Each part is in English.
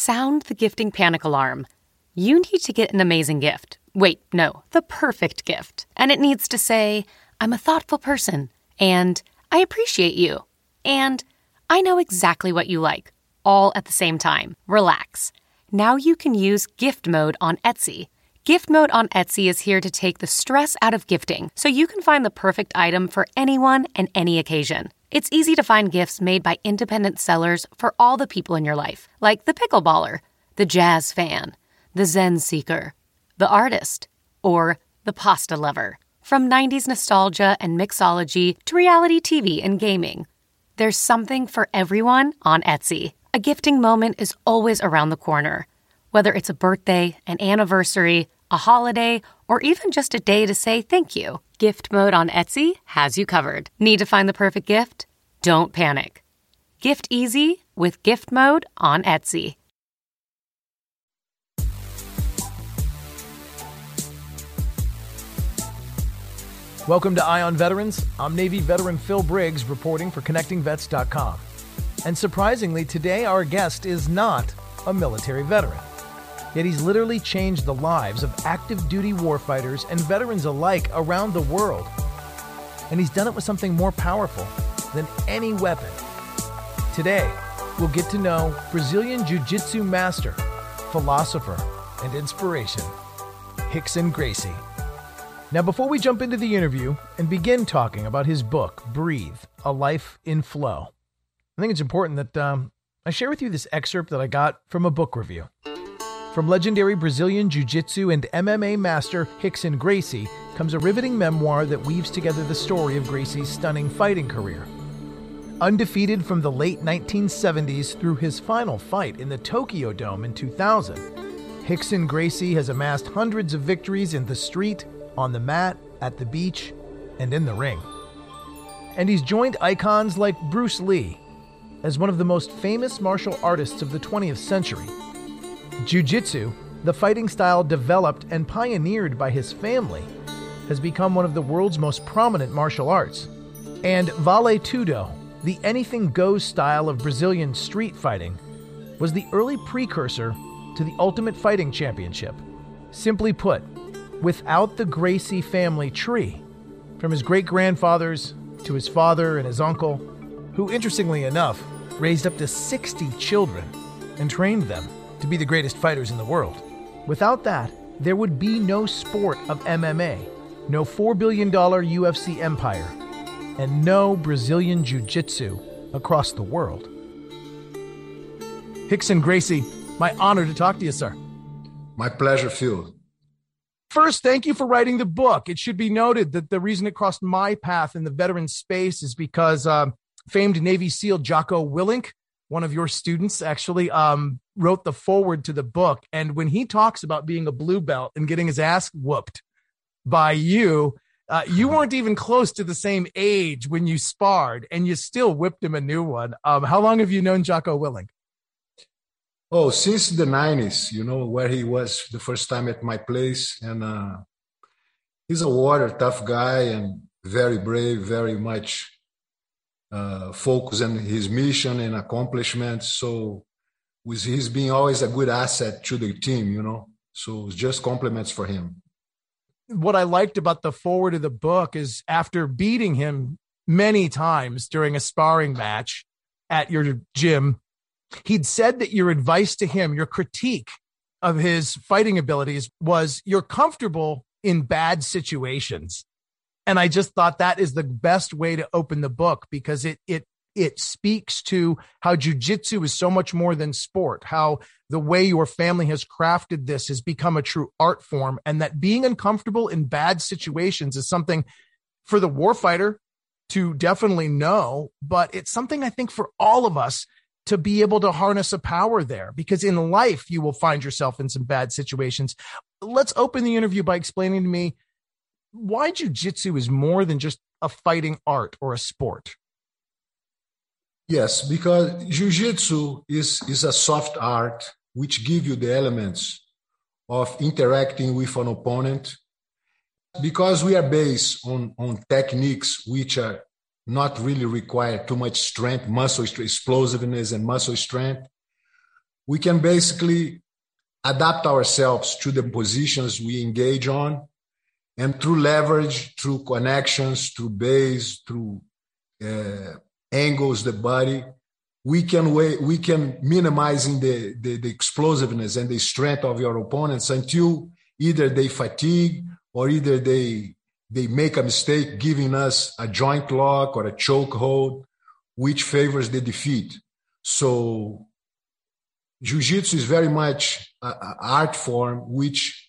Sound the gifting panic alarm. You need to get an amazing gift. Wait, no, the perfect gift. And it needs to say, I'm a thoughtful person, and I appreciate you, and I know exactly what you like, all at the same time. Relax. Now you can use gift mode on Etsy. Gift mode on Etsy is here to take the stress out of gifting so you can find the perfect item for anyone and any occasion. It's easy to find gifts made by independent sellers for all the people in your life, like the pickleballer, the jazz fan, the Zen seeker, the artist, or the pasta lover. From 90s nostalgia and mixology to reality TV and gaming, there's something for everyone on Etsy. A gifting moment is always around the corner. Whether it's a birthday, an anniversary, a holiday, or even just a day to say thank you, Gift Mode on Etsy has you covered. Need to find the perfect gift? Don't panic. Gift easy with Gift Mode on Etsy. Welcome to Eye on Veterans. I'm Navy veteran Phil Briggs reporting for ConnectingVets.com. And surprisingly, today our guest is not a military veteran. Yet he's literally changed the lives of active duty warfighters and veterans alike around the world. And he's done it with something more powerful than any weapon. Today, we'll get to know Brazilian Jiu Jitsu master, philosopher, and inspiration, Rickson Gracie. Now, before we jump into the interview and begin talking about his book, Breathe A Life in Flow, I think it's important that um, I share with you this excerpt that I got from a book review. From legendary Brazilian Jiu Jitsu and MMA master Rickson Gracie comes a riveting memoir that weaves together the story of Gracie's stunning fighting career. Undefeated from the late 1970s through his final fight in the Tokyo Dome in 2000, Rickson Gracie has amassed hundreds of victories in the street, on the mat, at the beach, and in the ring. And he's joined icons like Bruce Lee as one of the most famous martial artists of the 20th century. Jiu Jitsu, the fighting style developed and pioneered by his family, has become one of the world's most prominent martial arts. And Vale Tudo, the anything goes style of Brazilian street fighting, was the early precursor to the Ultimate Fighting Championship. Simply put, without the Gracie family tree, from his great grandfathers to his father and his uncle, who, interestingly enough, raised up to 60 children and trained them to be the greatest fighters in the world. Without that, there would be no sport of MMA, no $4 billion UFC empire, and no Brazilian Jiu Jitsu across the world. Rickson Gracie, my honor to talk to you, sir. My pleasure, Phil. First, thank you for writing the book. It should be noted that the reason it crossed my path in the veteran space is because uh, famed Navy SEAL Jocko Willink, one of your students, actually um, wrote the foreword to the book. And when he talks about being a blue belt and getting his ass whooped by you, uh, you weren't even close to the same age when you sparred, and you still whipped him a new one. Um, how long have you known Jocko Willink? Oh, since the 90s, you know, where he was the first time at my place. And uh, he's a warrior, tough guy, and very brave, very much uh, focused on his mission and accomplishments. So with he's being always a good asset to the team, you know. So it's just compliments for him. What I liked about the foreword of the book is after beating him many times during a sparring match at your gym He'd said that your advice to him, your critique of his fighting abilities was you're comfortable in bad situations. And I just thought that is the best way to open the book because it it it speaks to how jujitsu is so much more than sport, how the way your family has crafted this has become a true art form, and that being uncomfortable in bad situations is something for the warfighter to definitely know, but it's something I think for all of us to be able to harness a power there because in life you will find yourself in some bad situations. Let's open the interview by explaining to me why jujitsu is more than just a fighting art or a sport. Yes, because jiu-jitsu is, is a soft art which give you the elements of interacting with an opponent because we are based on, on techniques which are not really require too much strength, muscle explosiveness, and muscle strength. we can basically adapt ourselves to the positions we engage on and through leverage through connections through base through uh, angles the body we can we can minimizing the, the, the explosiveness and the strength of your opponents until either they fatigue or either they they make a mistake giving us a joint lock or a choke hold which favors the defeat. So jiu-jitsu is very much an art form which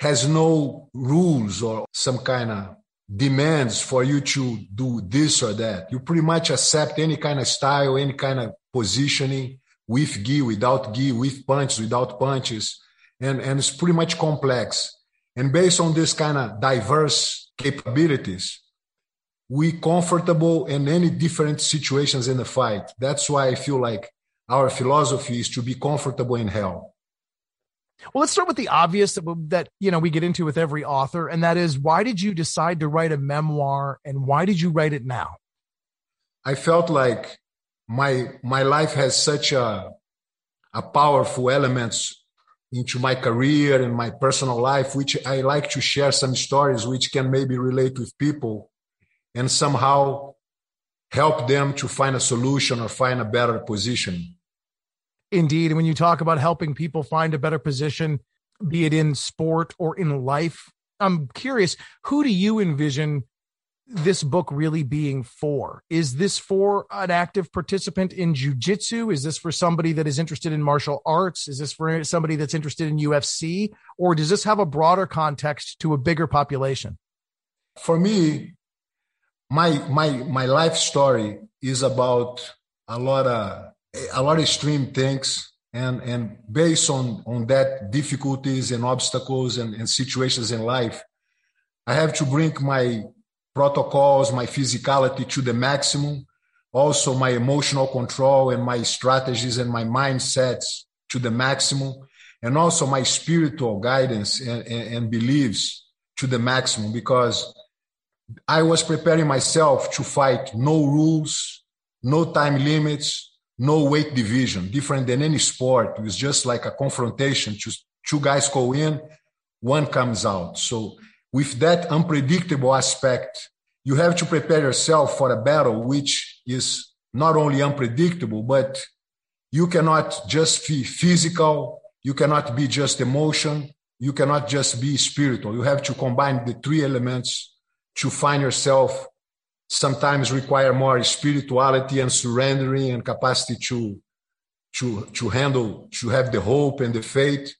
has no rules or some kind of demands for you to do this or that. You pretty much accept any kind of style, any kind of positioning with gi, without gi, with punches, without punches. And, and it's pretty much complex. And based on this kind of diverse capabilities, we comfortable in any different situations in the fight. That's why I feel like our philosophy is to be comfortable in hell. Well, let's start with the obvious that, that you know we get into with every author, and that is why did you decide to write a memoir, and why did you write it now? I felt like my my life has such a a powerful elements into my career and my personal life, which I like to share some stories which can maybe relate with people and somehow help them to find a solution or find a better position. Indeed. And when you talk about helping people find a better position, be it in sport or in life, I'm curious, who do you envision this book really being for? Is this for an active participant in jujitsu? Is this for somebody that is interested in martial arts? Is this for somebody that's interested in UFC? Or does this have a broader context to a bigger population? For me, my my my life story is about a lot of a lot of extreme things and and based on on that difficulties and obstacles and, and situations in life i have to bring my protocols my physicality to the maximum also my emotional control and my strategies and my mindsets to the maximum and also my spiritual guidance and, and, and beliefs to the maximum because I was preparing myself to fight no rules, no time limits, no weight division, different than any sport. It was just like a confrontation. Just two guys go in, one comes out. So with that unpredictable aspect, you have to prepare yourself for a battle which is not only unpredictable, but you cannot just be physical, you cannot be just emotion, you cannot just be spiritual. You have to combine the three elements to find yourself sometimes require more spirituality and surrendering and capacity to to to handle to have the hope and the faith.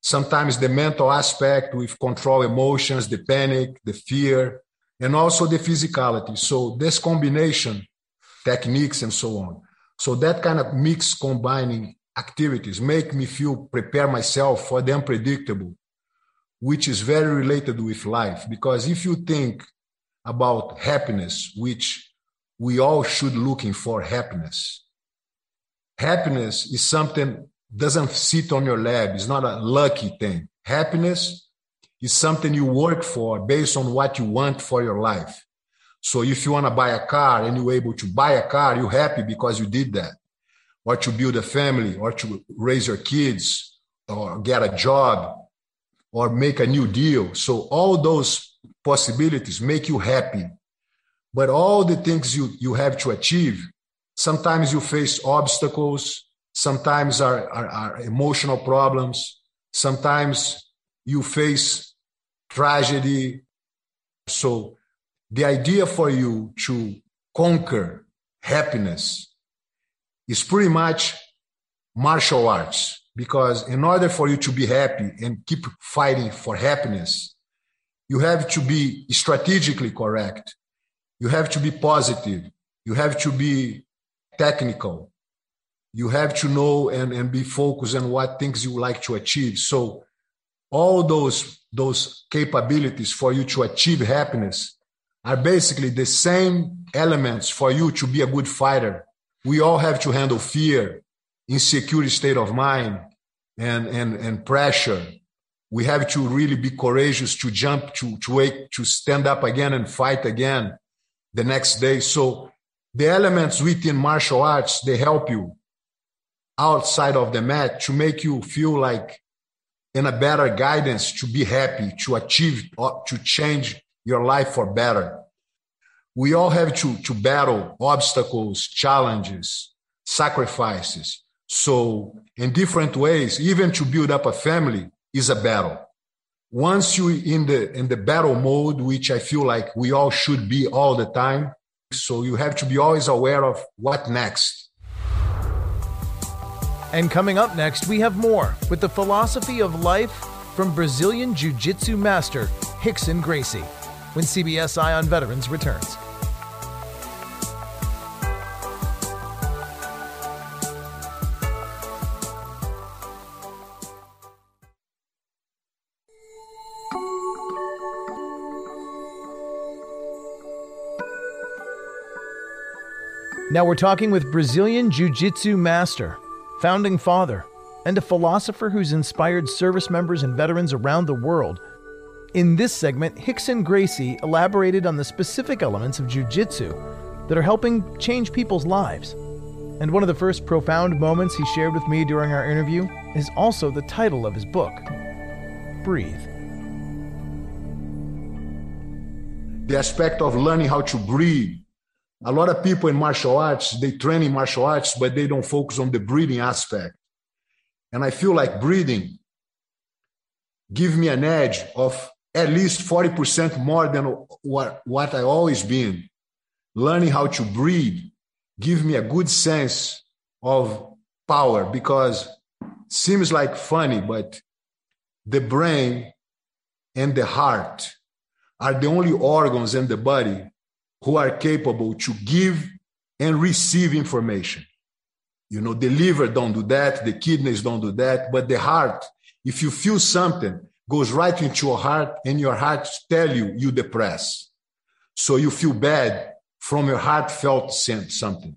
Sometimes the mental aspect with control emotions the panic the fear and also the physicality. So this combination techniques and so on. So that kind of mix combining activities make me feel prepare myself for the unpredictable which is very related with life. Because if you think about happiness, which we all should looking for happiness. Happiness is something doesn't sit on your lap. It's not a lucky thing. Happiness is something you work for based on what you want for your life. So if you want to buy a car and you're able to buy a car, you're happy because you did that. Or to build a family, or to raise your kids, or get a job, or make a new deal. So all those possibilities make you happy. But all the things you, you have to achieve, sometimes you face obstacles, sometimes are, are, are emotional problems, sometimes you face tragedy. So the idea for you to conquer happiness is pretty much martial arts because in order for you to be happy and keep fighting for happiness you have to be strategically correct. You have to be positive. You have to be technical. You have to know and, and be focused on what things you like to achieve. So all those, those capabilities for you to achieve happiness are basically the same elements for you to be a good fighter. We all have to handle fear, insecure state of mind, and, and, and pressure we have to really be courageous to jump to to wake to stand up again and fight again the next day so the elements within martial arts they help you outside of the mat to make you feel like in a better guidance to be happy, to achieve, uh, to change your life for better. We all have to, to battle obstacles, challenges, sacrifices. So, in different ways, even to build up a family is a battle. Once you in the in the battle mode, which I feel like we all should be all the time, so you have to be always aware of what next. And coming up next, we have more with the philosophy of life from Brazilian Jiu Jitsu master Rickson Gracie when CBS Eye on Veterans returns. Now we're talking with Brazilian Jiu Jitsu master, founding father, and a philosopher who's inspired service members and veterans around the world. In this segment, Rickson Gracie elaborated on the specific elements of Jiu Jitsu that are helping change people's lives. And one of the first profound moments he shared with me during our interview is also the title of his book Breathe. The aspect of learning how to breathe a lot of people in martial arts they train in martial arts but they don't focus on the breathing aspect. And i feel like breathing give me an edge of at least 40% more than what, what i always been. Learning how to breathe give me a good sense of power because seems like funny but the brain and the heart are the only organs in the body who are capable to give and receive information. You know, the liver don't do that, the kidneys don't do that, but the heart, if you feel something, goes right into your heart and your heart tell you you depressed. So you feel bad from your heartfelt sense something.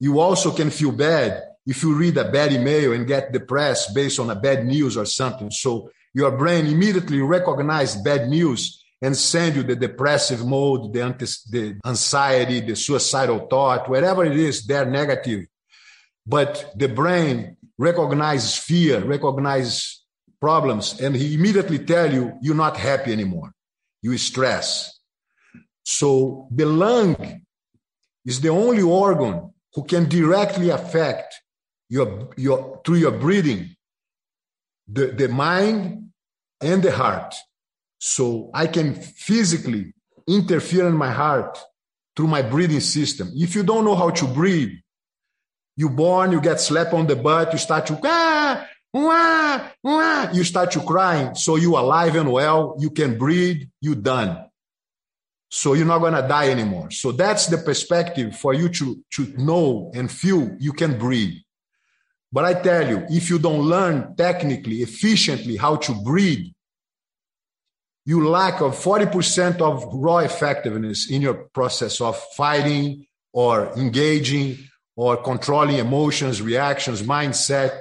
You also can feel bad if you read a bad email and get depressed based on a bad news or something. So your brain immediately recognizes bad news and send you the depressive mode, the, the anxiety, the suicidal thought, whatever it is, they're negative. But the brain recognizes fear, recognizes problems, and he immediately tell you you're not happy anymore. You stress. So the lung is the only organ who can directly affect your, your through your breathing, the, the mind and the heart. So I can physically interfere in my heart through my breathing system. If you don't know how to breathe, you born, you get slapped on the butt, you start to ah, wah, wah, you start to crying. So you alive and well, you can breathe, you done. So you're not gonna die anymore. So that's the perspective for you to, to know and feel you can breathe. But I tell you, if you don't learn technically, efficiently how to breathe, you lack of 40% of raw effectiveness in your process of fighting or engaging or controlling emotions, reactions, mindset.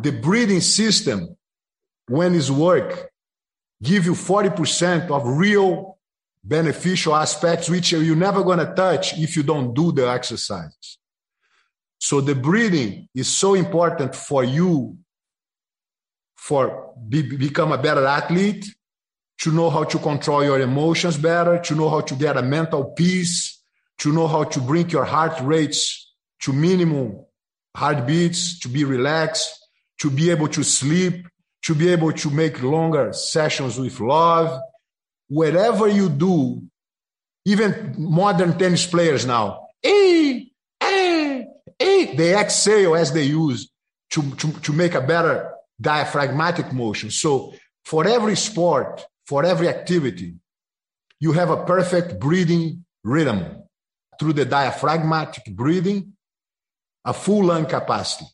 The breathing system, when it's work, give you 40% of real beneficial aspects, which you're never going to touch if you don't do the exercises. So the breathing is so important for you for be, become a better athlete to know how to control your emotions better, to know how to get a mental peace, to know how to bring your heart rates to minimum heartbeats, to be relaxed, to be able to sleep, to be able to make longer sessions with love. Whatever you do, even modern tennis players now, eh, eh, eh, they exhale as they use to, to, to make a better diaphragmatic motion. So for every sport, for every activity, you have a perfect breathing rhythm. Through the diaphragmatic breathing, a full lung capacity.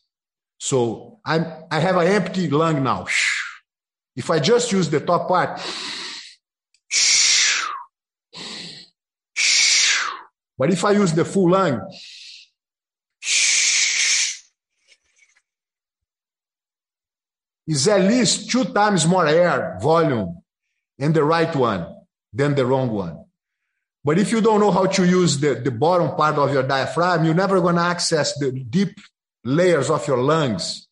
So I'm, I have an empty lung now. If I just use the top part, but if I use the full lung, is at least two times more air volume and the right one than the wrong one. But if you don't know how to use the, the bottom part of your diaphragm, you're never going to access the deep layers of your lungs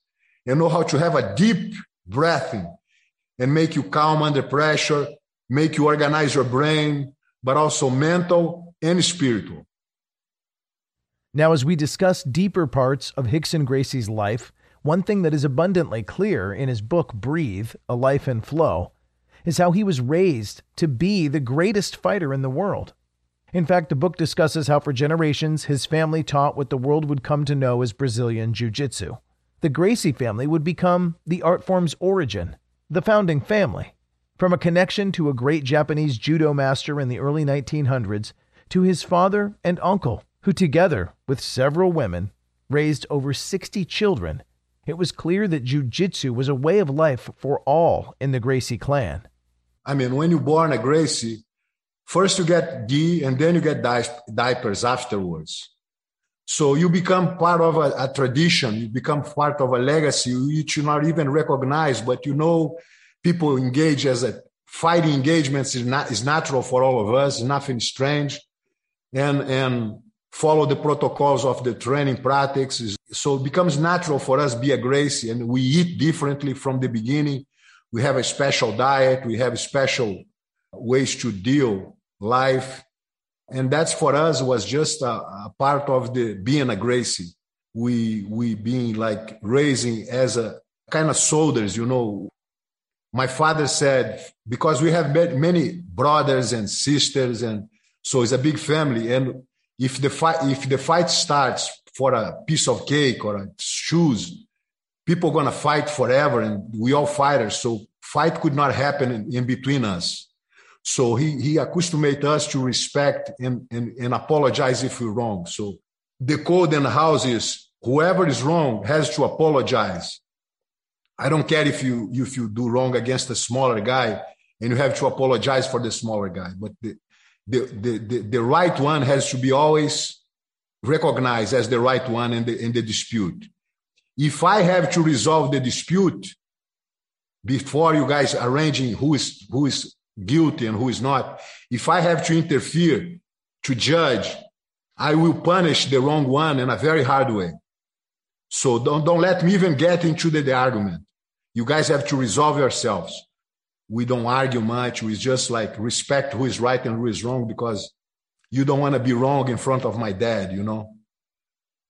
and know how to have a deep breathing and make you calm under pressure, make you organize your brain, but also mental and spiritual. Now, as we discuss deeper parts of Rickson Gracie's life, one thing that is abundantly clear in his book, Breathe A Life in Flow, is how he was raised to be the greatest fighter in the world. In fact, the book discusses how for generations his family taught what the world would come to know as Brazilian Jiu Jitsu. The Gracie family would become the art form's origin, the founding family. From a connection to a great Japanese judo master in the early 1900s to his father and uncle, who together with several women raised over 60 children, it was clear that jiu-jitsu was a way of life for all in the Gracie clan. I mean, when you're born a Gracie, first you get gi and then you get di- diapers afterwards. So you become part of a, a, tradition, you become part of a legacy which you not even recognize, but you know people engage as a fighting engagements is not is natural for all of us, nothing strange. And and follow the protocols of the training practices. So it becomes natural for us be a Gracie and we eat differently from the beginning. We have a special diet, we have special ways to deal life. And that's for us was just a, a part of the being a Gracie. We we being like raising as a kind of soldiers, you know. My father said, because we have met many brothers and sisters, and so it's a big family. And if the fight if the fight starts for a piece of cake or a shoes, people gonna fight forever, and we all fighters. So fight could not happen in, in between us. So he he accustomate us to respect and, and and apologize if we're wrong. So the code in house is whoever is wrong has to apologize. I don't care if you if you do wrong against a smaller guy and you have to apologize for the smaller guy. But the, the, the, the, the right one has to be always recognized as the right one in the, in the dispute. If I have to resolve the dispute before you guys arranging who is, who is guilty and who is not, if I have to interfere to judge, I will punish the wrong one in a very hard way. So don't, don't let me even get into the, the argument. You guys have to resolve yourselves we don't argue much. We just like respect who is right and who is wrong because you don't want to be wrong in front of my dad, you know?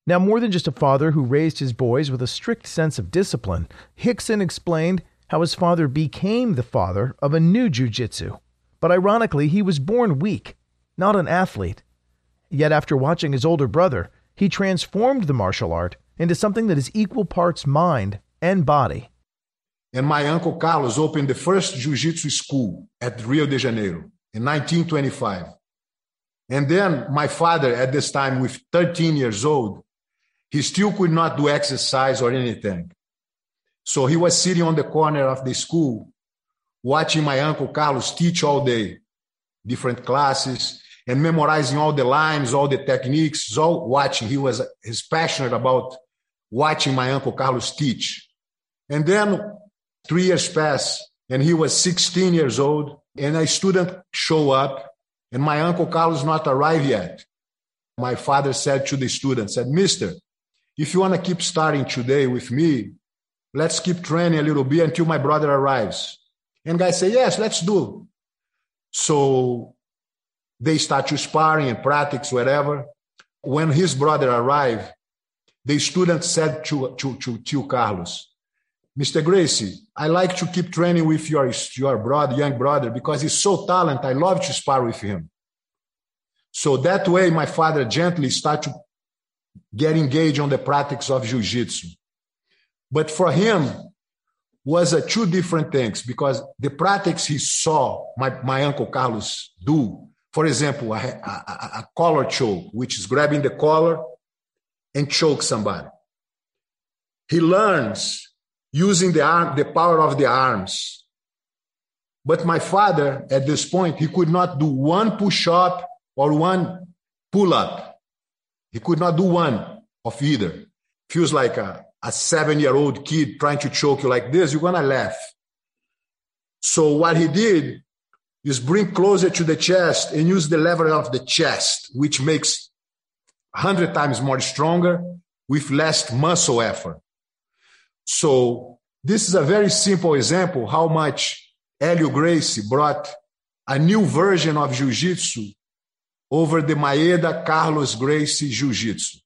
Now, more than just a father who raised his boys with a strict sense of discipline, Rickson explained how his father became the father of a new jujitsu. But ironically, he was born weak, not an athlete. Yet, after watching his older brother, he transformed the martial art into something that is equal parts mind and body. And my uncle Carlos opened the first jiu-jitsu school at Rio de Janeiro in 1925. And then my father, at this time, with 13 years old, he still could not do exercise or anything. So he was sitting on the corner of the school, watching my uncle Carlos teach all day, different classes, and memorizing all the lines, all the techniques, all watching. He was he's passionate about watching my uncle Carlos teach. And then Three years passed, and he was 16 years old, and a student show up, and my uncle Carlos not arrived yet. My father said to the student, said, Mister, if you want to keep starting today with me, let's keep training a little bit until my brother arrives. And guy say, yes, let's do. So they start to sparring and practice, whatever. When his brother arrived, the student said to, to, to, to Carlos, Mr. Gracie, I like to keep training with your, your brother, young brother, because he's so talented. I love to spar with him. So that way, my father gently started to get engaged on the practice of jiu-jitsu. But for him, was uh, two different things because the practice he saw my, my uncle Carlos do, for example, a, a, a collar choke, which is grabbing the collar and choke somebody. He learns using the arm, the power of the arms. But my father, at this point, he could not do one push up or one pull up. He could not do one of either. Feels like a, a seven year old kid trying to choke you like this, you're going to laugh. So, what he did is bring closer to the chest and use the lever of the chest, which makes 100 times more stronger with less muscle effort. So this is a very simple example how much Helio Gracie brought a new version of Jiu-Jitsu over the Maeda Carlos Gracie Jiu-Jitsu.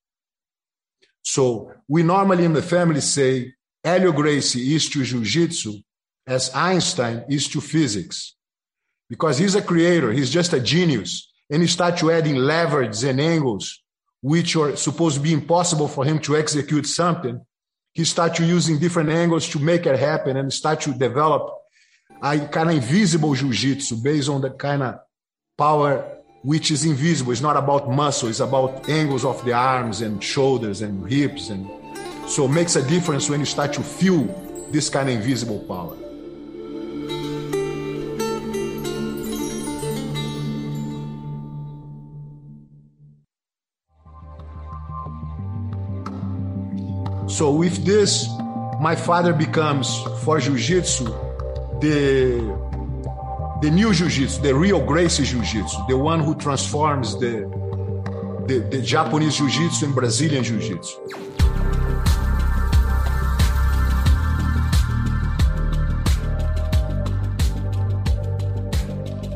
So we normally in the family say Helio Gracie is to Jiu-Jitsu as Einstein is to physics. Because he's a creator, he's just a genius. And he starts adding levers and angles, which are supposed to be impossible for him to execute something. He starts using different angles to make it happen and start to develop a kind of invisible jiu-jitsu based on the kind of power which is invisible. It's not about muscle, it's about angles of the arms and shoulders and hips. And so it makes a difference when you start to feel this kind of invisible power. So with this, my father becomes for jiu-jitsu the the new jiu-jitsu, the real Gracie jiu-jitsu, the one who transforms the, the, the Japanese jiu-jitsu and Brazilian jiu-jitsu.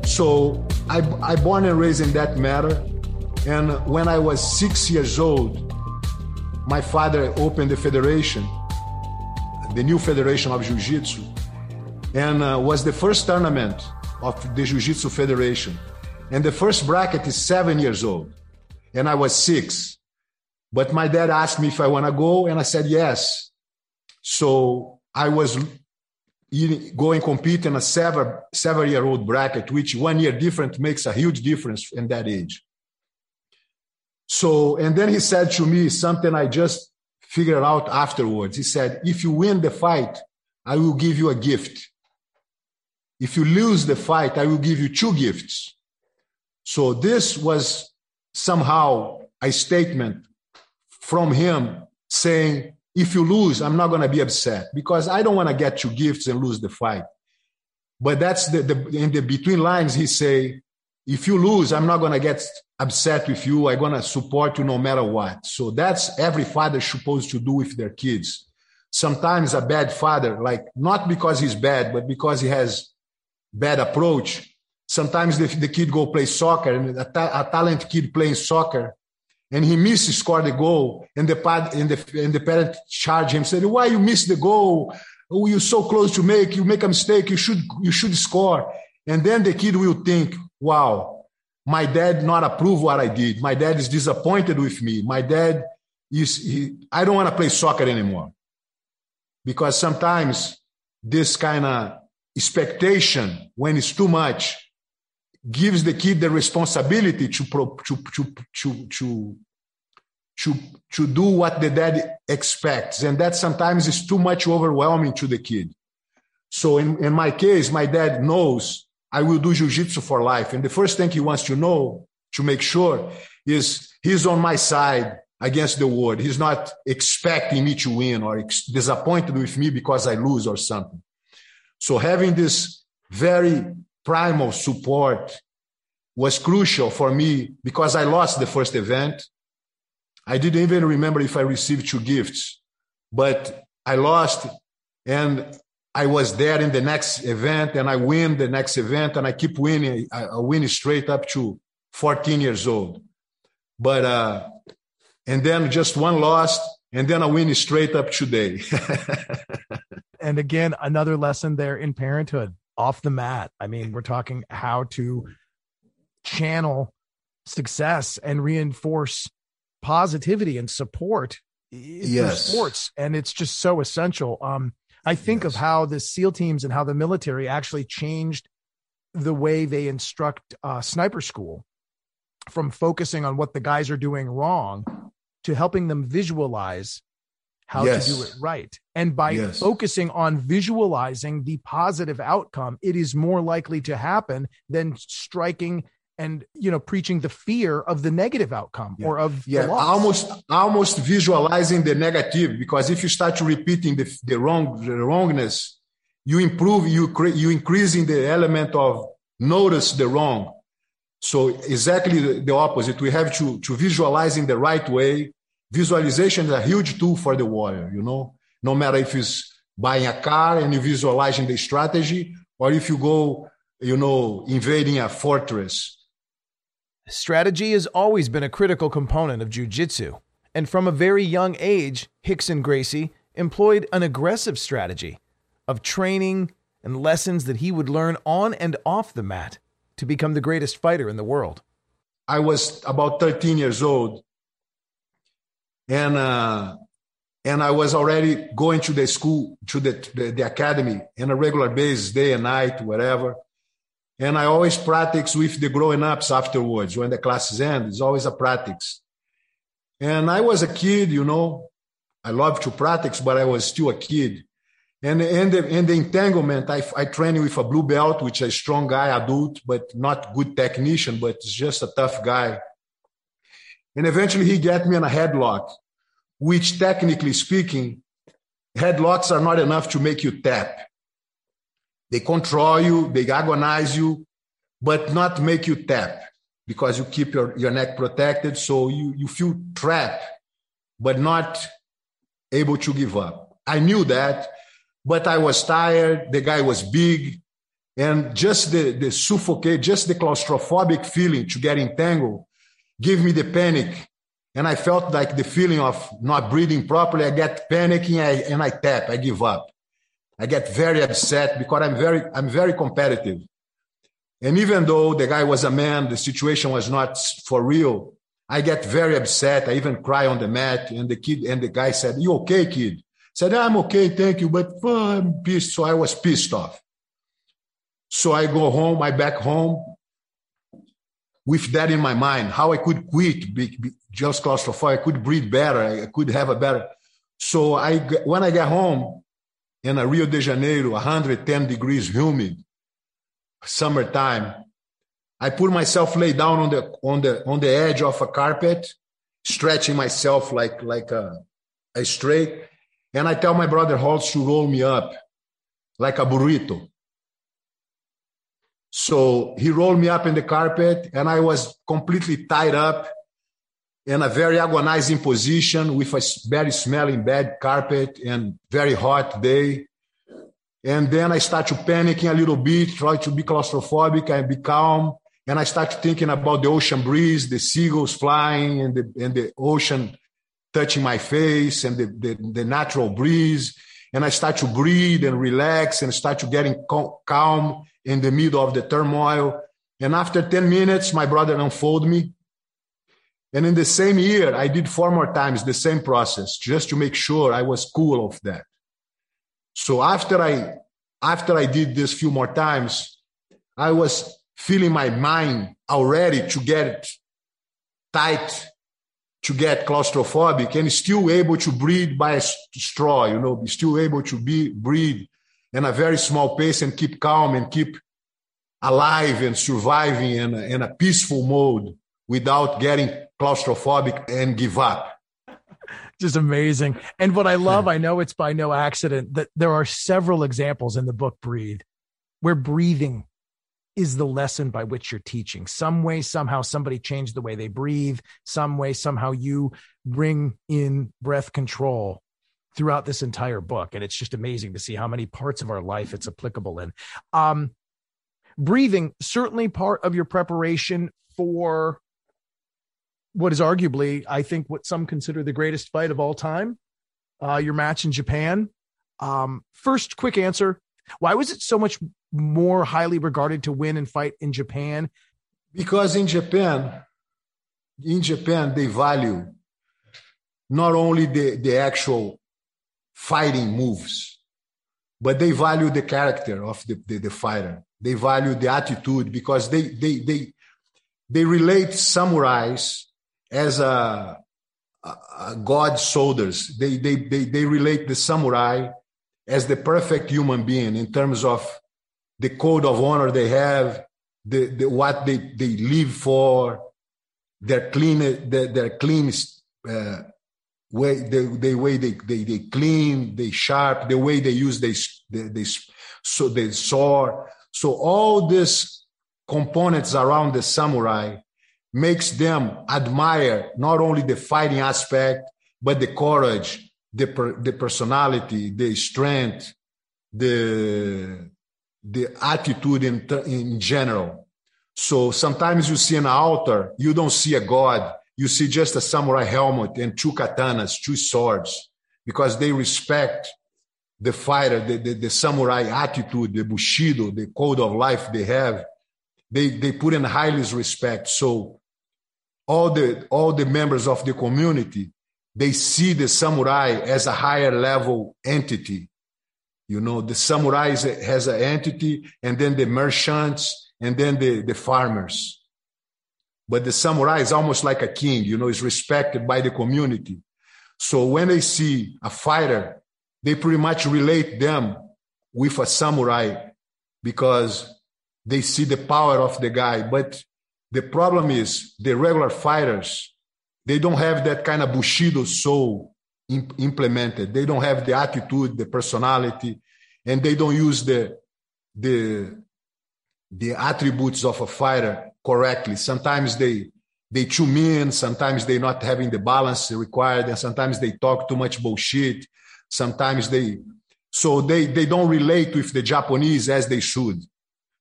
So I, I born and raised in that matter. And when I was six years old, my father opened the federation, the new federation of jiu-jitsu, and uh, was the first tournament of the Jiu Jitsu Federation. And the first bracket is seven years old. And I was six. But my dad asked me if I want to go, and I said yes. So I was going compete in a seven, seven year old bracket, which one year different makes a huge difference in that age. So, and then he said to me something I just figured out afterwards. He said, If you win the fight, I will give you a gift. If you lose the fight, I will give you two gifts. So this was somehow a statement from him saying, if you lose, I'm not going to be upset because I don't want to get two gifts and lose the fight. But that's the, the in the between lines, he say, if you lose, I'm not going to get upset with you. I'm going to support you no matter what. So that's every father supposed to do with their kids. Sometimes a bad father, like not because he's bad, but because he has bad approach. Sometimes the, the kid go play soccer and a, ta- a talent kid playing soccer and he misses score the goal and the, pad, and the, and the parent charge him, said, why you miss the goal? Oh, you're so close to make, you make a mistake, you should, you should score. And then the kid will think, wow, my dad not approve what I did. My dad is disappointed with me. My dad is, he, I don't want to play soccer anymore. Because sometimes this kind of expectation when it's too much gives the kid the responsibility to to to to to to, to do what the dad expects. And that sometimes is too much overwhelming to the kid. So in, in my case my dad knows i will do jiu-jitsu for life. And the first thing he wants to know to make sure is he's on my side against the world. He's not expecting me to win or ex- disappointed with me because i lose or something so having this very primal support was crucial for me because I lost the first event. I didn't even remember if I received two gifts, but I lost and I was there in the next event and I win the next event and I keep winning. I, I win straight up to 14 years old. But, uh, and then just one lost and then I win straight up today. and again, another lesson there in parenthood off the mat. I mean, we're talking how to channel success and reinforce positivity and support yes. sports. And it's just so essential. Um, I think yes. of how the SEAL teams and how the military actually changed the way they instruct uh, sniper school from focusing on what the guys are doing wrong to helping them visualize how yes. to do it right. And by yes. focusing on visualizing the positive outcome, it is more likely to happen than striking and you know preaching the fear of the negative outcome yeah. or of yeah almost almost visualizing the negative because if you start to repeating the, the wrong the wrongness you improve you create you increasing the element of notice the wrong so exactly the, the opposite we have to to visualize in the right way visualization is a huge tool for the warrior, you know, no matter if it's buying a car and you're visualizing the strategy or if you go, you know, invading a fortress. Strategy has always been a critical component of jiu-jitsu. And from a very young age, Rickson Gracie employed an aggressive strategy of training and lessons that he would learn on and off the mat to become the greatest fighter in the world. I was about 13 years old, and uh, and I was already going to the school, to the, the, the academy on a regular basis, day and night, whatever. And I always practice with the growing ups afterwards when the classes end. It's always a practice. And I was a kid, you know, I love to practice, but I was still a kid. And in the, in the entanglement, I, I trained with a blue belt, which is a strong guy, adult, but not good technician, but just a tough guy. And eventually he got me in a headlock, which technically speaking, headlocks are not enough to make you tap. They control you, they agonize you, but not make you tap because you keep your, your neck protected. So you, you feel trapped, but not able to give up. I knew that but I was tired. The guy was big. And just the, the suffocate, just the claustrophobic feeling to get entangled gave me the panic. And I felt like the feeling of not breathing properly. I get panicking I, and I tap, I give up. I get very upset because I'm very, I'm very competitive. And even though the guy was a man, the situation was not for real. I get very upset. I even cry on the mat. And the kid and the guy said, "You okay, kid?" Said, I'm okay, thank you, but oh, I'm pissed. So I was pissed off. So I go home, I back home with that in my mind, how I could quit just claustrophobic. I could breathe better. I could have a better. So I, when I get home in a Rio de Janeiro, 110 degrees humid, summertime, I put myself lay down on the on the on the edge of a carpet, stretching myself like like a, a straight, and I tell my brother Holtz to roll me up like a burrito. So he rolled me up in the carpet, and I was completely tied up in a very agonizing position with a very smelling bad carpet and very hot day. And then I start to panicking a little bit, try to be claustrophobic and be calm. And I start thinking about the ocean breeze, the seagulls flying, and the, and the ocean touching my face and the, the, the, natural breeze. And I start to breathe and relax and start to getting calm in the middle of the turmoil. And after 10 minutes, my brother unfold me. And in the same year, I did four more times the same process just to make sure I was cool of that. So after I after I did this few more times, I was feeling my mind already to get tight to get claustrophobic and still able to breathe by a straw, you know, still able to be breathe in a very small pace and keep calm and keep alive and surviving in a, in a peaceful mode without getting claustrophobic and give up. Just amazing. And what I love, I know it's by no accident that there are several examples in the book Breathe where breathing is the lesson by which you're teaching. Some way, somehow, somebody changed the way they breathe. Some way, somehow, you bring in breath control throughout this entire book. And it's just amazing to see how many parts of our life it's applicable in. Um, breathing, certainly part of your preparation for what is arguably, I think, what some consider the greatest fight of all time, uh, your match in Japan. Um, first, quick answer why was it so much more highly regarded to win and fight in Japan? Because in Japan, in Japan, they value not only the, the actual fighting moves, but they value the character of the, the, the fighter. They value the attitude because they they they they relate samurais as a, a, soldiers. They, they they they relate the samurai as the perfect human being in terms of the code of honor they have, the, the what they, they live for, their clean, their, their clean uh, way, the, the way they, they, they clean, they sharp, the way they use they, they, they so they sword. So all these components around the samurai makes them admire not only the fighting aspect, but the courage, the, the personality, the strength, the, the attitude in, in general. So sometimes you see an altar, you don't see a god, you see just a samurai helmet and two katanas, two swords, because they respect the fighter, the, the, the, samurai attitude, the bushido, the code of life they have, they, they put in highest respect. So all the, all the members of the community, they see the samurai as a higher level entity. You know, the samurai has an entity and then the merchants and then the, the farmers. But the samurai is almost like a king, you know, is respected by the community. So when they see a fighter they pretty much relate them with a samurai because they see the power of the guy. But the problem is the regular fighters, they don't have that kind of Bushido soul imp- implemented. They don't have the attitude, the personality, and they don't use the, the, the attributes of a fighter correctly. Sometimes they, they too mean, sometimes they not having the balance required, and sometimes they talk too much bullshit Sometimes they, so they, they don't relate with the Japanese as they should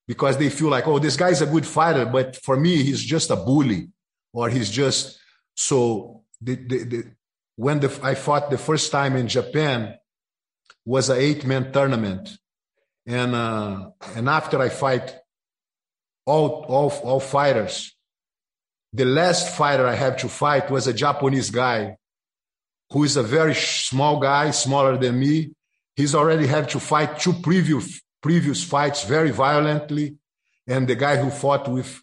because they feel like, oh, this guy's a good fighter, but for me, he's just a bully or he's just, so the, the, the when the, I fought the first time in Japan was an eight man tournament. And, uh, and after I fight all, all, all fighters, the last fighter I have to fight was a Japanese guy who is a very small guy, smaller than me. He's already had to fight two previous previous fights very violently, and the guy who fought with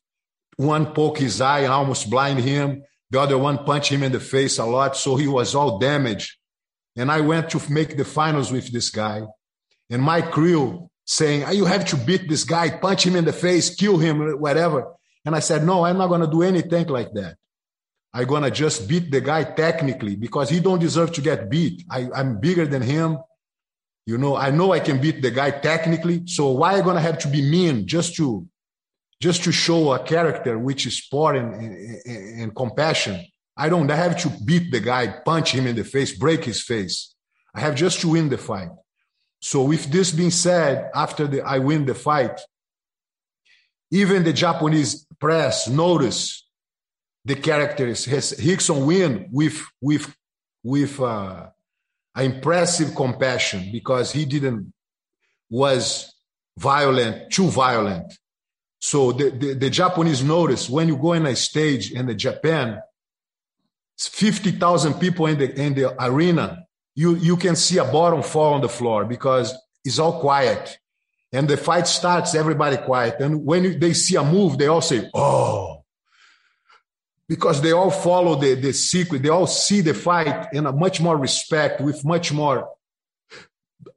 one poke his eye and almost blind him, the other one punched him in the face a lot, so he was all damaged. And I went to make the finals with this guy, and my crew saying, ah, "You have to beat this guy, punch him in the face, kill him, whatever." And I said, "No, I'm not going to do anything like that." I'm gonna just beat the guy technically because he don't deserve to get beat. I, I'm bigger than him. You know, I know I can beat the guy technically. So why I gonna have to be mean just to just to show a character which is sport and, and, and compassion? I don't I have to beat the guy, punch him in the face, break his face. I have just to win the fight. So with this being said, after the, I win the fight, even the Japanese press notice the characters. Rickson win with with with uh, impressive compassion because he didn't was violent, too violent. So the, the, the Japanese notice when you go in a stage in the Japan, 50,000 people in the in the arena, you you can see a bottom fall on the floor because it's all quiet. And the fight starts, everybody quiet. And when they see a move, they all say, "Oh, because they all follow the, the secret. They all see the fight in a much more respect, with much more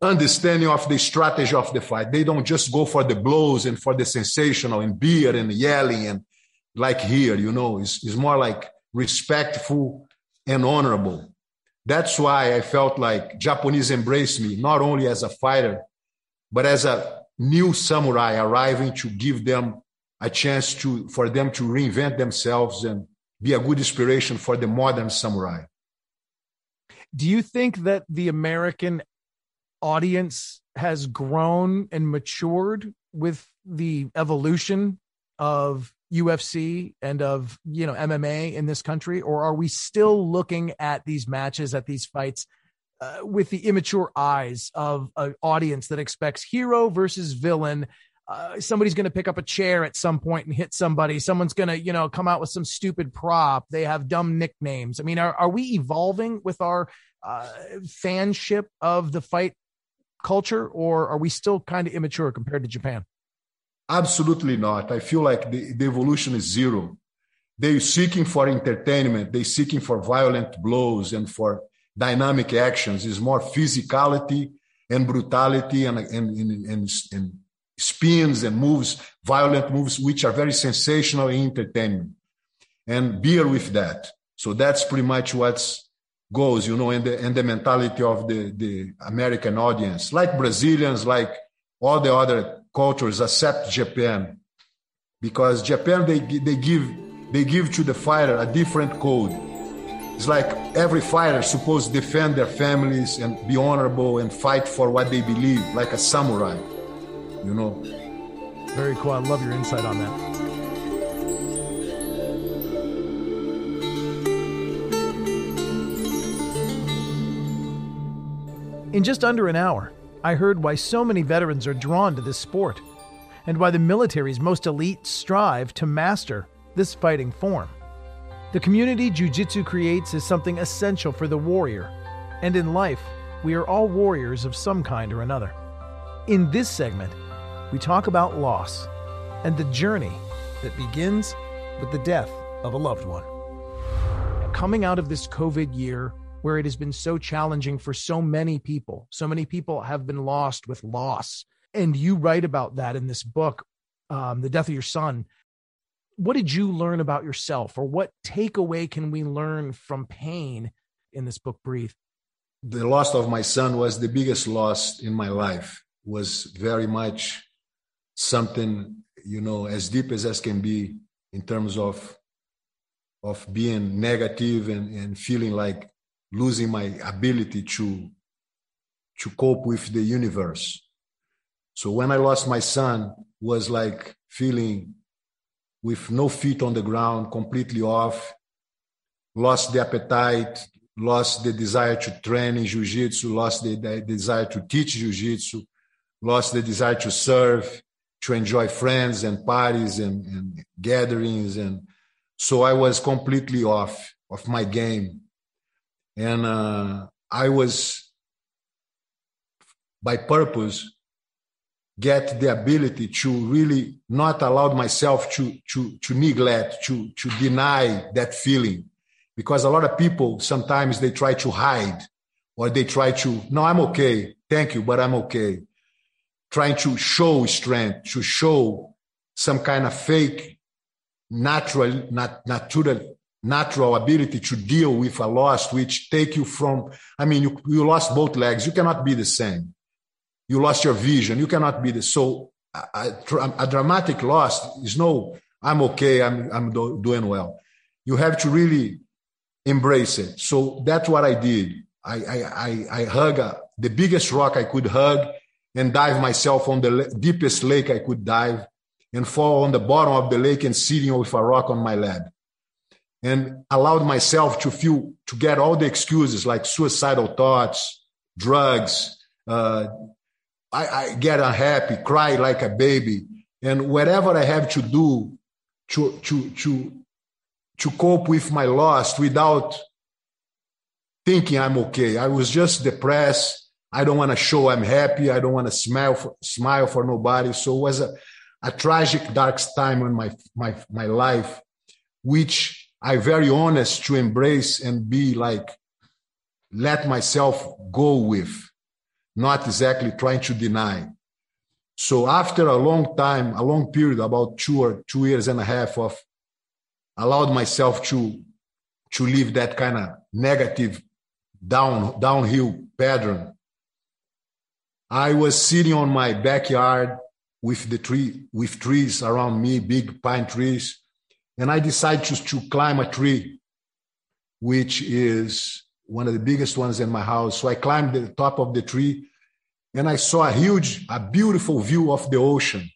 understanding of the strategy of the fight. They don't just go for the blows and for the sensational and beer and yelling and like here, you know, it's, it's more like respectful and honorable. That's why I felt like Japanese embraced me, not only as a fighter, but as a new samurai arriving to give them a chance to for them to reinvent themselves and be a good inspiration for the modern samurai. Do you think that the American audience has grown and matured with the evolution of UFC and of you know MMA in this country, or are we still looking at these matches, at these fights, uh, with the immature eyes of an audience that expects hero versus villain uh, somebody's going to pick up a chair at some point and hit somebody. Someone's going to, you know, come out with some stupid prop. They have dumb nicknames. I mean, are, are we evolving with our uh, fanship of the fight culture, or are we still kind of immature compared to Japan? Absolutely not. I feel like the, the evolution is zero. They're seeking for entertainment. They're seeking for violent blows and for dynamic actions. Is more physicality and brutality and, and, and, and, and spins and moves, violent moves, which are very sensational and entertaining. And beer with that. So that's pretty much what goes, you know, and the, and the mentality of the, the American audience, like Brazilians, like all the other cultures, except Japan, because Japan they they give they give to the fighter a different code. It's like every fighter supposed to defend their families and be honorable and fight for what they believe, like a samurai, you know. Very cool. I love your insight on that. In just under an hour, I heard why so many veterans are drawn to this sport and why the military's most elite strive to master this fighting form. The community Jiu Jitsu creates is something essential for the warrior, and in life, we are all warriors of some kind or another. In this segment, we talk about loss and the journey that begins with the death of a loved one. Coming out of this COVID year, where it has been so challenging for so many people, so many people have been lost with loss. And you write about that in this book, um, The Death of Your Son what did you learn about yourself or what takeaway can we learn from pain in this book breathe the loss of my son was the biggest loss in my life was very much something you know as deep as as can be in terms of of being negative and, and feeling like losing my ability to to cope with the universe. So when i lost my son was like feeling with no feet on the ground, completely off, lost the appetite, lost the desire to train in jiu-jitsu, lost the, the desire to teach jiu-jitsu, lost the desire to serve, to enjoy friends and parties and, and gatherings. And so I was completely off of my game. And uh, I was, by purpose, get the ability to really not allow myself to to to neglect to to deny that feeling because a lot of people sometimes they try to hide or they try to no i'm okay thank you but i'm okay trying to show strength to show some kind of fake natural not natural natural ability to deal with a loss which take you from i mean you, you lost both legs you cannot be the same you lost your vision. You cannot be the, So a, a, a dramatic loss is no, I'm okay, I'm, I'm do, doing well. You have to really embrace it. So that's what I did. I, I, I, I hug a, the biggest rock I could hug and dive myself on the deepest lake I could dive and fall on the bottom of the lake and sitting with a rock on my lap and allowed myself to feel to get all the excuses like suicidal thoughts drugs uh, I, I get unhappy, cry like a baby, and whatever I have to do to to to to cope with my loss without thinking I'm okay. I was just depressed. I don't want to show I'm happy. I don't want to smile for, smile for nobody. So it was a, a tragic, dark time in my my my life, which I very honest to embrace and be like, let myself go with not exactly trying to deny. So after a long time, a long period, about two or two years and a half of allowed myself to to live that kind of negative down downhill pattern. I was sitting on my backyard with the tree with trees around me, big pine trees, and I decided to, to climb a tree, which is one of the biggest ones in my house. So I climbed the top of the tree and I saw a huge, a beautiful view of the ocean,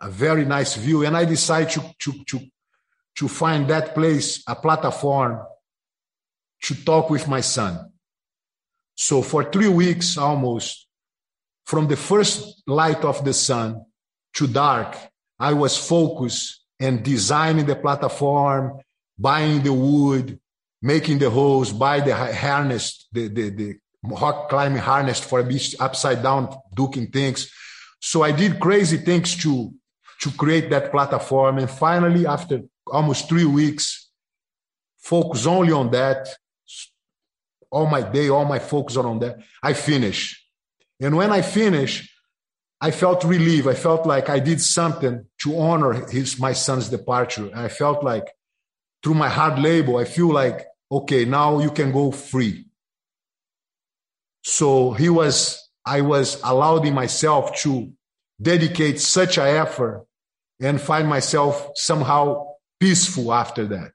a very nice view. And I decided to, to, to, to find that place, a platform, to talk with my son. So for three weeks almost, from the first light of the sun to dark, I was focused and designing the platform, buying the wood, making the holes, buy the harness, the, the, the rock climbing harness for beach upside down, duking things. So I did crazy things to, to create that platform. And finally, after almost three weeks, focus only on that, all my day, all my focus on that, I finish. And when I finish, I felt relief. I felt like I did something to honor his my son's departure. I felt like through my hard labor, I feel like, okay, now you can go free. So he was, I was allowing myself to dedicate such an effort and find myself somehow peaceful after that.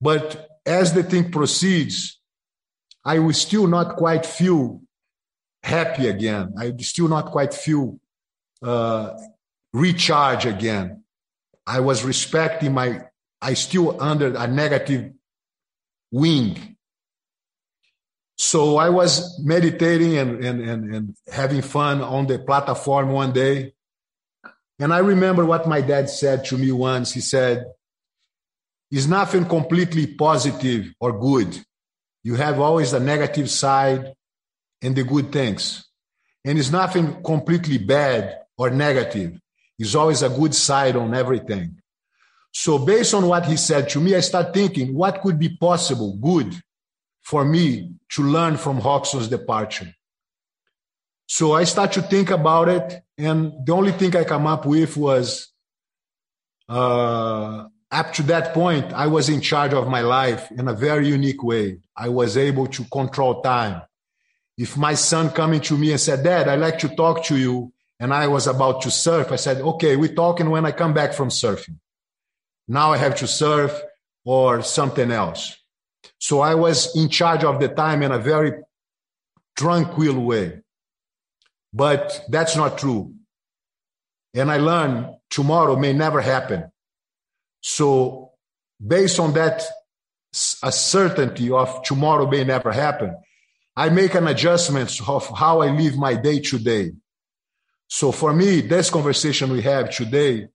But as the thing proceeds, I will still not quite feel happy again. I still not quite feel uh, recharge again. I was respecting my, I still under a negative wing. So I was meditating and, and, and, and having fun on the platform one day. And I remember what my dad said to me once. He said, It's nothing completely positive or good. You have always a negative side and the good things. And it's nothing completely bad or negative. It's always a good side on everything. So, based on what he said to me, I start thinking what could be possible, good, for me to learn from Rockson's departure. So I start to think about it, and the only thing I come up with was uh, up to that point, I was in charge of my life in a very unique way. I was able to control time. If my son coming to me and said, Dad, I like to talk to you, and I was about to surf, I said, Okay, we're talking when I come back from surfing. Now I have to surf or something else. So I was in charge of the time in a very tranquil way. But that's not true. And I learned tomorrow may never happen. So, based on that certainty of tomorrow may never happen, I make an adjustment of how I live my day to day. So, for me, this conversation we have today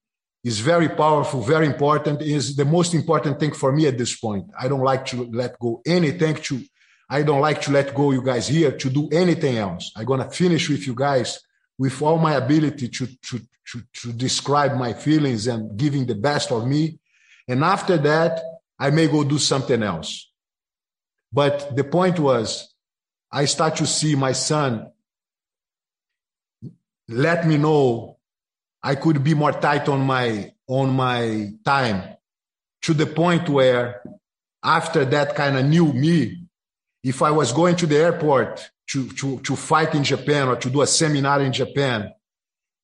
is very powerful, very important, is the most important thing for me at this point. I don't like to let go anything to I don't like to let go you guys here to do anything else. I'm gonna finish with you guys with all my ability to, to, to, to describe my feelings and giving the best of me. And after that, I may go do something else. But the point was, I start to see my son let me know I could be more tight on my on my time to the point where after that kind of knew me if I was going to the airport to, to, to fight in Japan or to do a seminar in Japan,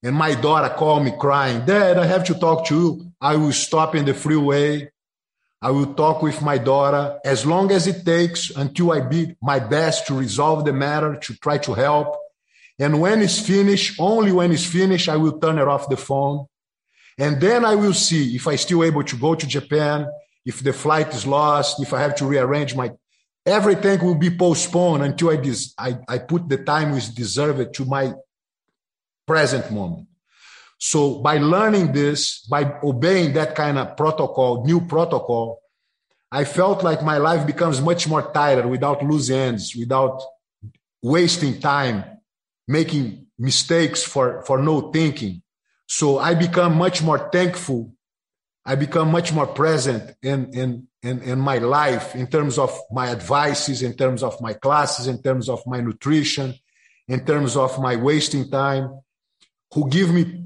and my daughter called me crying, Dad, I have to talk to you. I will stop in the freeway. I will talk with my daughter as long as it takes until I be my best to resolve the matter, to try to help. And when it's finished, only when it's finished, I will turn it off the phone. And then I will see if I still able to go to Japan, if the flight is lost, if I have to rearrange my everything will be postponed until I, des- I, I put the time which deserved to my present moment. So by learning this, by obeying that kind of protocol, new protocol, I felt like my life becomes much more tighter without loose ends, without wasting time, making mistakes for, for no thinking. So I become much more thankful. I become much more present in, in, in, in my life in terms of my advices, in terms of my classes, in terms of my nutrition, in terms of my wasting time, who give me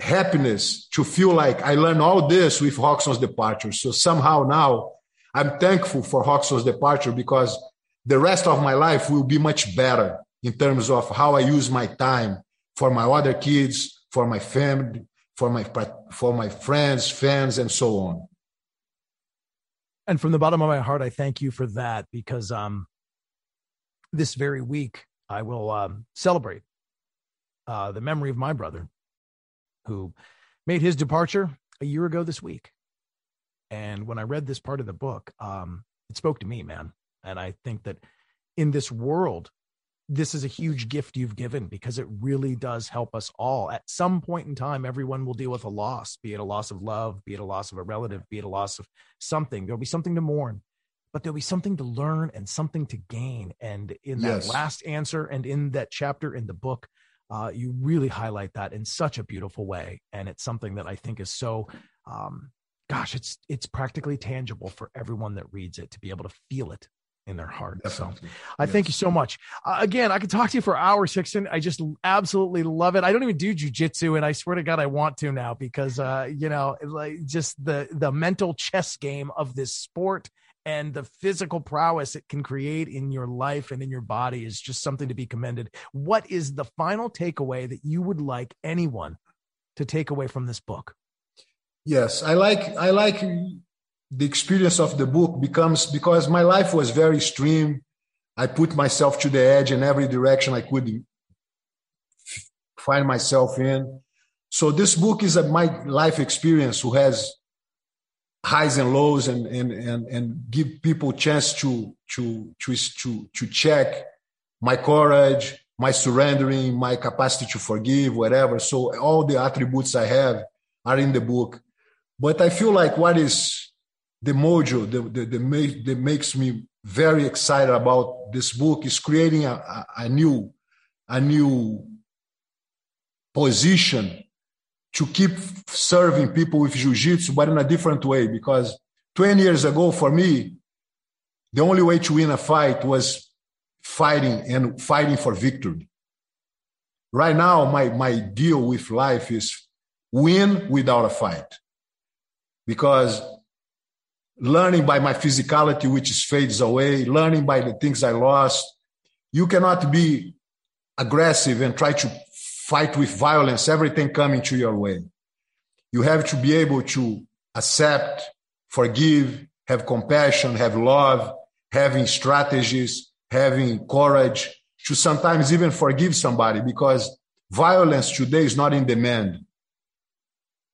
happiness to feel like I learned all this with Rockson's departure. So somehow now I'm thankful for Rockson's departure because the rest of my life will be much better in terms of how I use my time for my other kids, for my family, for my for my friends, fans, and so on and from the bottom of my heart, I thank you for that because um, this very week I will um, celebrate uh, the memory of my brother who made his departure a year ago this week. And when I read this part of the book, um, it spoke to me, man. And I think that in this world this is a huge gift you've given because it really does help us all. At some point in time, everyone will deal with a loss, be it a loss of love, be it a loss of a relative, be it a loss of something. There'll be something to mourn, but there'll be something to learn and something to gain. And in that yes. last answer and in that chapter in the book, uh, you really highlight that in such a beautiful way. And it's something that I think is so, um, gosh, it's it's practically tangible for everyone that reads it to be able to feel it in their heart. Definitely. So I yes. thank you so much. Uh, again, I could talk to you for hours, Rickson. I just absolutely love it. I don't even do jujitsu, and I swear to God, I want to now because uh, you know, like just the the mental chess game of this sport and the physical prowess it can create in your life and in your body is just something to be commended. What is the final takeaway that you would like anyone to take away from this book? Yes, I like I like the experience of the book becomes because my life was very extreme. I put myself to the edge in every direction I could find myself in. So this book is a, my life experience who has highs and lows and, and, and, and give people chance to, to, to, to, to check my courage, my surrendering, my capacity to forgive, whatever. So all the attributes I have are in the book. But I feel like what is the mojo that, the, the, that makes me very excited about this book is creating a, a, a new, a new position to keep serving people with jiu-jitsu, but in a different way. Because 20 years ago, for me, the only way to win a fight was fighting and fighting for victory. Right now, my, my deal with life is win without a fight. Because learning by my physicality, which fades away, learning by the things I lost, you cannot be aggressive and try to fight with violence everything coming to your way. You have to be able to accept, forgive, have compassion, have love, having strategies, having courage to sometimes even forgive somebody because violence today is not in demand.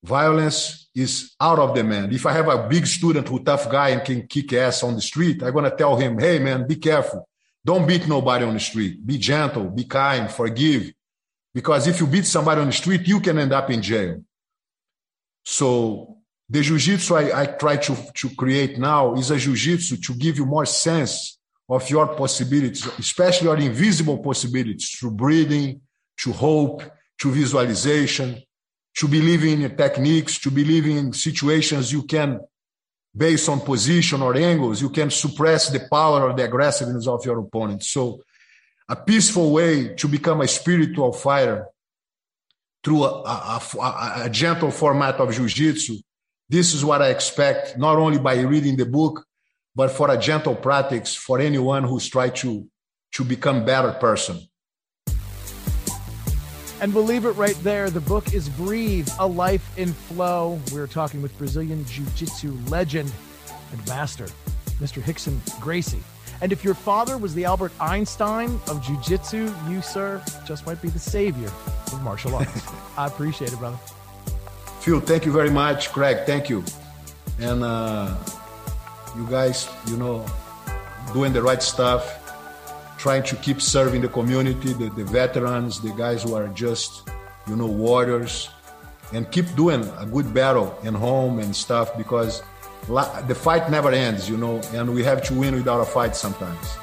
Violence is out of demand. If I have a big student who tough guy and can kick ass on the street, I'm going to tell him, hey, man, be careful. Don't beat nobody on the street. Be gentle, be kind, forgive. Because if you beat somebody on the street, you can end up in jail. So the jiu-jitsu I, I try to, to create now is a jiu-jitsu to give you more sense of your possibilities, especially your invisible possibilities through breathing, to hope, to visualization, to believing in techniques, to believing in situations you can, based on position or angles, you can suppress the power or the aggressiveness of your opponent. So, a peaceful way to become a spiritual fighter through a, a, a, a gentle format of jiu-jitsu. This is what I expect, not only by reading the book, but for a gentle practice for anyone who's trying to, to become better person. And we'll leave it right there. The book is Breathe, A Life in Flow. We're talking with Brazilian Jiu Jitsu legend and master, Mr. Rickson Gracie. And if your father was the Albert Einstein of Jiu Jitsu, you, sir, just might be the savior of martial arts. I appreciate it, brother. Phil, thank you very much. Craig, thank you. And uh, you guys, you know, doing the right stuff trying to keep serving the community, the, the veterans, the guys who are just, you know, warriors, and keep doing a good battle in home and stuff because the fight never ends, you know, and we have to win without a fight sometimes.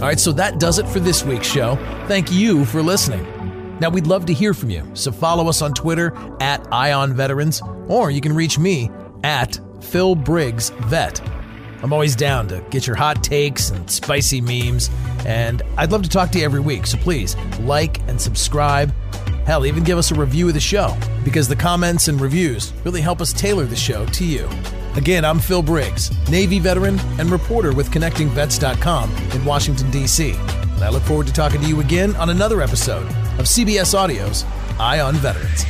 All right, so that does it for this week's show. Thank you for listening. Now, we'd love to hear from you, so follow us on Twitter at Eye on Veterans, or you can reach me at Phil Briggs Vet. I'm always down to get your hot takes and spicy memes, and I'd love to talk to you every week, so please like and subscribe. Hell, even give us a review of the show, because the comments and reviews really help us tailor the show to you. Again, I'm Phil Briggs, Navy veteran and reporter with ConnectingVets.com in Washington, D.C. And I look forward to talking to you again on another episode of CBS Audio's Eye on Veterans.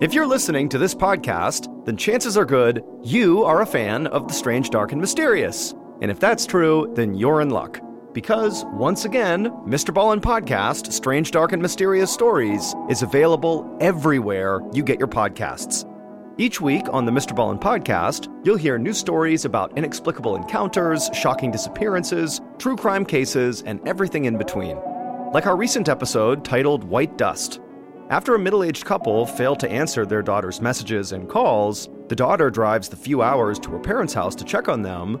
If you're listening to this podcast, then chances are good you are a fan of the strange, dark, and mysterious. And if that's true, then you're in luck. Because, once again, Mr. Ballen Podcast, Strange, Dark, and Mysterious Stories, is available everywhere you get your podcasts. Each week on the Mr. Ballen Podcast, you'll hear new stories about inexplicable encounters, shocking disappearances, true crime cases, and everything in between. Like our recent episode titled White Dust. After a middle aged couple fail to answer their daughter's messages and calls, the daughter drives the few hours to her parents' house to check on them,